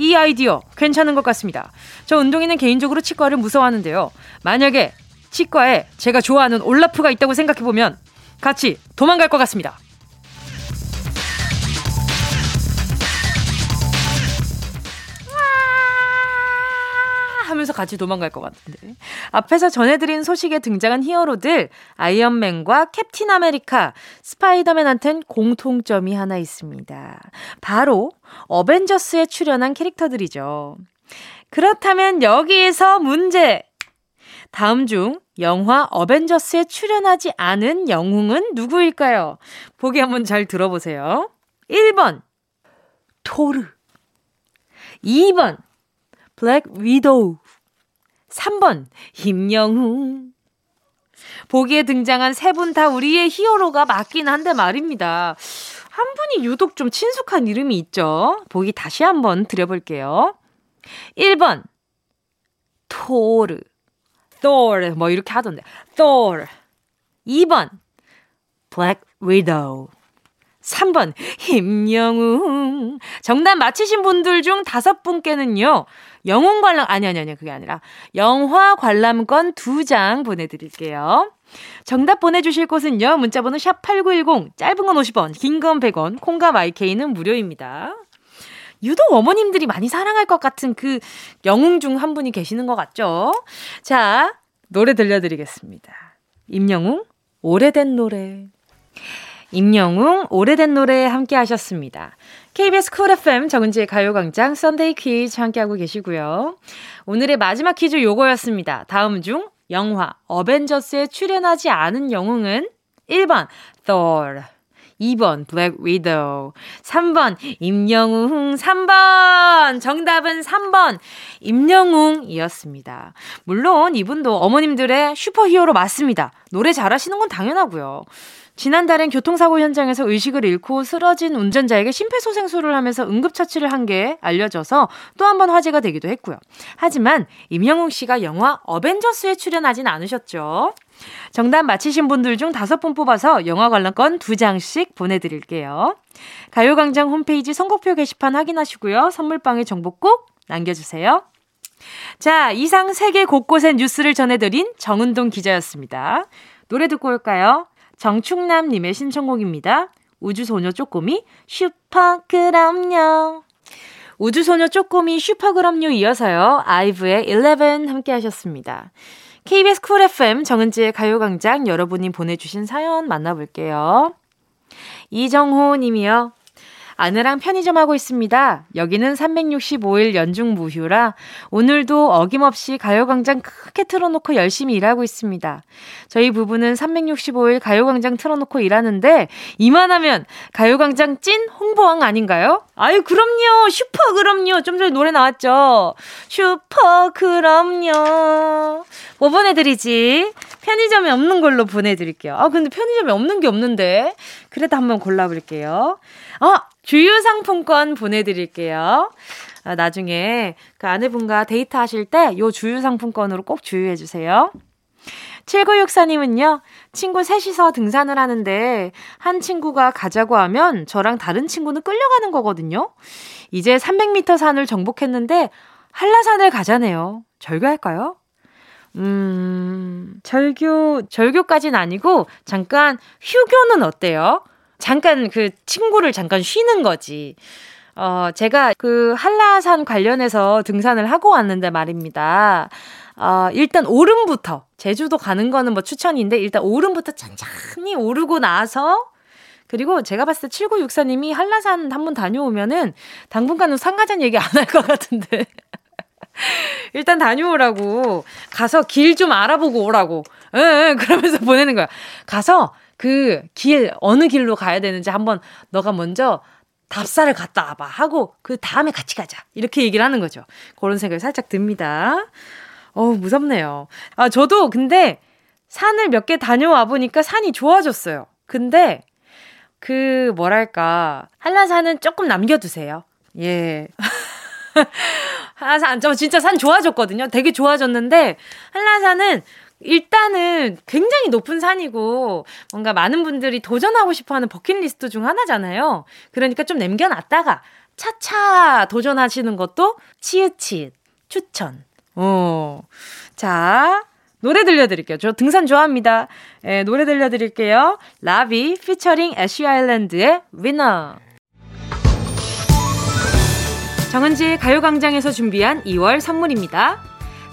이 아이디어 괜찮은 것 같습니다. 저 은동이는 개인적으로 치과를 무서워하는데요. 만약에 치과에 제가 좋아하는 올라프가 있다고 생각해보면 같이 도망갈 것 같습니다. 하면서 같이 도망갈 것 같은데. 앞에서 전해드린 소식에 등장한 히어로들, 아이언맨과 캡틴 아메리카, 스파이더맨한텐 공통점이 하나 있습니다. 바로 어벤져스에 출연한 캐릭터들이죠. 그렇다면 여기에서 문제! 다음 중 영화 어벤져스에 출연하지 않은 영웅은 누구일까요? 보기 한번 잘 들어보세요. 1번, 토르. 2번, 블랙 위도우. 3번, 임영웅. 보기에 등장한 세 분 다 우리의 히어로가 맞긴 한데 말입니다. 한 분이 유독 좀 친숙한 이름이 있죠. 보기 다시 한번 드려볼게요. 1번, 토르. Thor. 뭐 이렇게 하던데. Thor. 2번, Black Widow. 3번, 임영웅. 정답 맞히신 분들 중 다섯 분께는요, 영웅 관람, 아니, 아니, 아니, 그게 아니라, 영화 관람권 두장 보내 드릴게요. 정답 보내주실 곳은요, 문자번호 샵8910, 짧은 건 50원, 긴 건 100원, 콩과 마이케이는 무료입니다. 유독 어머님들이 많이 사랑할 것 같은 그 영웅 중 한 분이 계시는 것 같죠? 자, 노래 들려드리겠습니다. 임영웅, 오래된 노래. 임영웅, 오래된 노래 함께 하셨습니다. KBS 쿨 FM 정은지의 가요광장 Sunday 퀴즈 함께하고 계시고요. 오늘의 마지막 퀴즈 요거였습니다. 다음 중 영화 어벤져스에 출연하지 않은 영웅은 1번 Thor, 2번 블랙 위도우, 3번 임영웅, 3번 정답은 3번 임영웅이었습니다. 물론 이분도 어머님들의 슈퍼히어로 맞습니다. 노래 잘하시는 건 당연하고요. 지난달엔 교통사고 현장에서 의식을 잃고 쓰러진 운전자에게 심폐소생술을 하면서 응급처치를 한 게 알려져서 또 한 번 화제가 되기도 했고요. 하지만 임영웅 씨가 영화 어벤져스에 출연하진 않으셨죠. 정답 맞히신 분들 중 다섯 분 뽑아서 영화 관람권 두 장씩 보내드릴게요. 가요광장 홈페이지 선곡표 게시판 확인하시고요. 선물방에 정보 꼭 남겨주세요. 자, 이상 세계 곳곳의 뉴스를 전해드린 정은동 기자였습니다. 노래 듣고 올까요? 정충남님의 신청곡입니다. 우주소녀 쪼꼬미 슈퍼 그럼요. 우주소녀 쪼꼬미 슈퍼 그럼요 이어서요. 아이브의 11 함께 하셨습니다. KBS 쿨 FM 정은지의 가요광장 여러분이 보내주신 사연 만나볼게요. 이정호 님이요. 아내랑 편의점 하고 있습니다. 여기는 365일 연중 무휴라 오늘도 어김없이 가요광장 크게 틀어놓고 열심히 일하고 있습니다. 저희 부부는 365일 가요광장 틀어놓고 일하는데 이만하면 가요광장 찐 홍보왕 아닌가요? 아유 그럼요. 슈퍼 그럼요. 좀 전에 노래 나왔죠. 슈퍼 그럼요. 뭐 보내드리지? 편의점에 없는 걸로 보내드릴게요. 아 근데 편의점에 없는 게 없는데. 그래도 한번 골라볼게요 아 주유 상품권 보내드릴게요. 아, 나중에 그 아내분과 데이트 하실 때 요 주유 상품권으로 꼭 주유해 주세요. 7964님은요, 친구 셋이서 등산을 하는데, 한 친구가 가자고 하면 저랑 다른 친구는 끌려가는 거거든요. 이제 300m 산을 정복했는데, 한라산을 가자네요. 절교할까요? 음, 절교, 절교까진 아니고, 잠깐 휴교는 어때요? 잠깐 그 친구를 잠깐 쉬는 거지. 어, 제가 그 한라산 관련해서 등산을 하고 왔는데 말입니다. 어, 일단 오름부터, 제주도 가는 거는 뭐 추천인데, 일단 오름부터 천천히 오르고 나서, 그리고 제가 봤을 때 7964님이 한라산 한번 다녀오면은 당분간은 상가전 얘기 안 할 것 같은데. 일단 다녀오라고. 가서 길 좀 알아보고 오라고. 응, 응, 그러면서 보내는 거야. 가서 그 길, 어느 길로 가야 되는지 한번 너가 먼저 답사를 갔다 와봐 하고 그 다음에 같이 가자. 이렇게 얘기를 하는 거죠. 그런 생각이 살짝 듭니다. 어우, 무섭네요. 아, 저도 근데 산을 몇 개 다녀와 보니까 산이 좋아졌어요. 근데 그 뭐랄까 한라산은 조금 남겨두세요. 예. 한라산 저 진짜 산 좋아졌거든요. 되게 좋아졌는데 한라산은 일단은 굉장히 높은 산이고 뭔가 많은 분들이 도전하고 싶어 하는 버킷리스트 중 하나잖아요. 그러니까 좀 남겨놨다가 차차 도전하시는 것도 치읓치읓 추천. 어. 자, 노래 들려드릴게요. 저 등산 좋아합니다. 예, 노래 들려드릴게요. 라비 피처링 애쉬 아일랜드의 위너. 정은지의 가요광장에서 준비한 2월 선물입니다.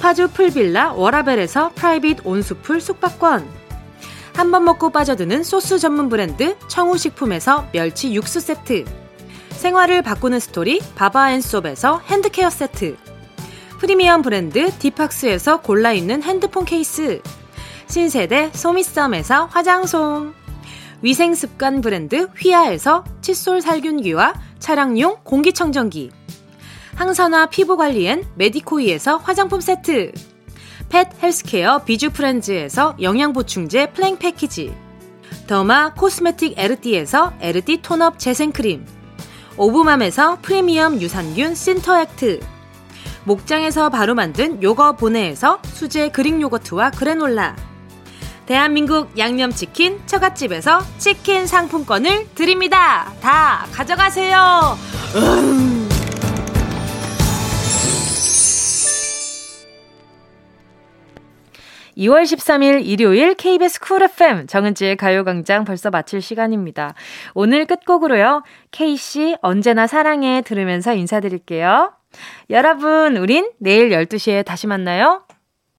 파주 풀빌라 워라벨에서 프라이빗 온수풀 숙박권. 한 번 먹고 빠져드는 소스 전문 브랜드 청우식품에서 멸치 육수 세트. 생활을 바꾸는 스토리 바바앤솝에서 핸드케어 세트. 프리미엄 브랜드 디팍스에서 골라있는 핸드폰 케이스. 신세대 소미썸에서 화장솜. 위생습관 브랜드 휘하에서 칫솔 살균기와 차량용 공기청정기 항산화 피부관리엔 메디코이에서 화장품 세트 펫 헬스케어 비주프렌즈에서 영양보충제 플랭 패키지 더마 코스메틱 에르띠에서 에르띠 톤업 재생크림 오브맘에서 프리미엄 유산균 신터액트 목장에서 바로 만든 요거 보내에서 수제 그릭 요거트와 그래놀라 대한민국 양념치킨 처갓집에서 치킨 상품권을 드립니다. 다 가져가세요. 음. 2월 13일 일요일 KBS 쿨 FM 정은지의 가요광장 벌써 마칠 시간입니다. 오늘 끝곡으로요. K씨 언제나 사랑해 들으면서 인사드릴게요. 여러분, 우린 내일 12시에 다시 만나요.